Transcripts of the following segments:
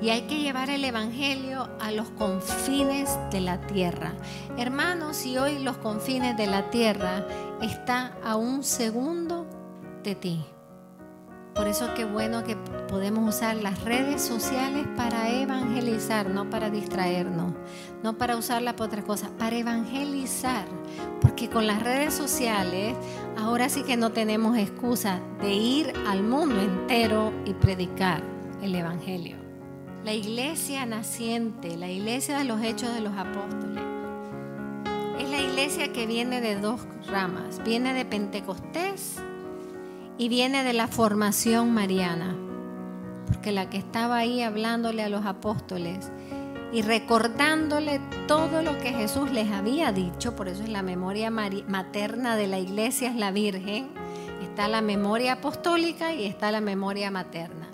Y hay que llevar el Evangelio a los confines de la tierra. Hermanos, si hoy los confines de la tierra está a un segundo de ti. Por eso qué bueno que podemos usar las redes sociales para evangelizar, no para distraernos, no para usarla para otra cosa, para evangelizar. Porque con las redes sociales ahora sí que no tenemos excusa de ir al mundo entero y predicar el Evangelio. La iglesia naciente, la iglesia de los hechos de los apóstoles, es la iglesia que viene de dos ramas. Viene de Pentecostés y viene de la formación mariana, porque la que estaba ahí hablándole a los apóstoles y recordándole todo lo que Jesús les había dicho, por eso es la memoria materna de la iglesia, es la Virgen, está la memoria apostólica y está la memoria materna.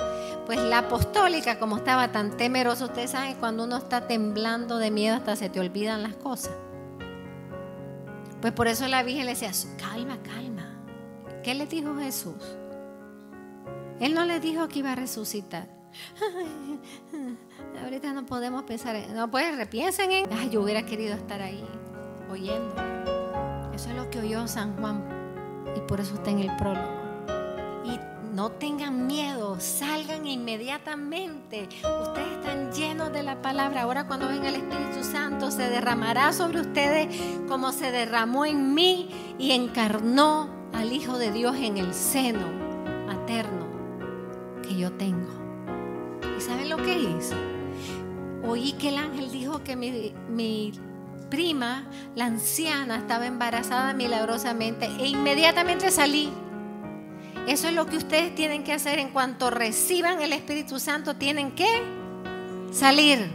Pues la apostólica, como estaba tan temerosa, ustedes saben, cuando uno está temblando de miedo hasta se te olvidan las cosas. Pues por eso la Virgen le decía, calma, calma ¿Qué le dijo Jesús? Él no le dijo que iba a resucitar. ahorita no podemos pensar en... No, pues repiensen en... Ay, yo hubiera querido estar ahí oyendo. Eso es lo que oyó San Juan. Y por eso está en el prólogo. No tengan miedo, salgan inmediatamente. Ustedes están llenos de la palabra. Ahora cuando venga el Espíritu Santo se derramará sobre ustedes como se derramó en mí y encarnó al Hijo de Dios en el seno materno que yo tengo. ¿Y saben lo que hizo? Oí que el ángel dijo que mi, prima, la anciana, estaba embarazada milagrosamente e inmediatamente salí. Eso es lo que ustedes tienen que hacer en cuanto reciban el Espíritu Santo. Tienen que salir.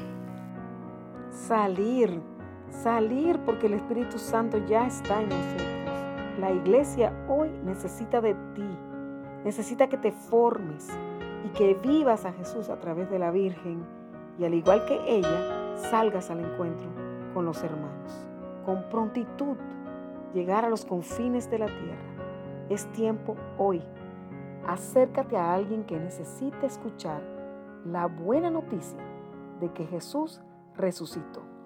Salir, salir porque el Espíritu Santo ya está en nosotros. La iglesia hoy necesita de ti, necesita que te formes y que vivas a Jesús a través de la Virgen y al igual que ella, salgas al encuentro con los hermanos. Con prontitud, llegar a los confines de la tierra. Es tiempo hoy. Acércate a alguien que necesite escuchar la buena noticia de que Jesús resucitó.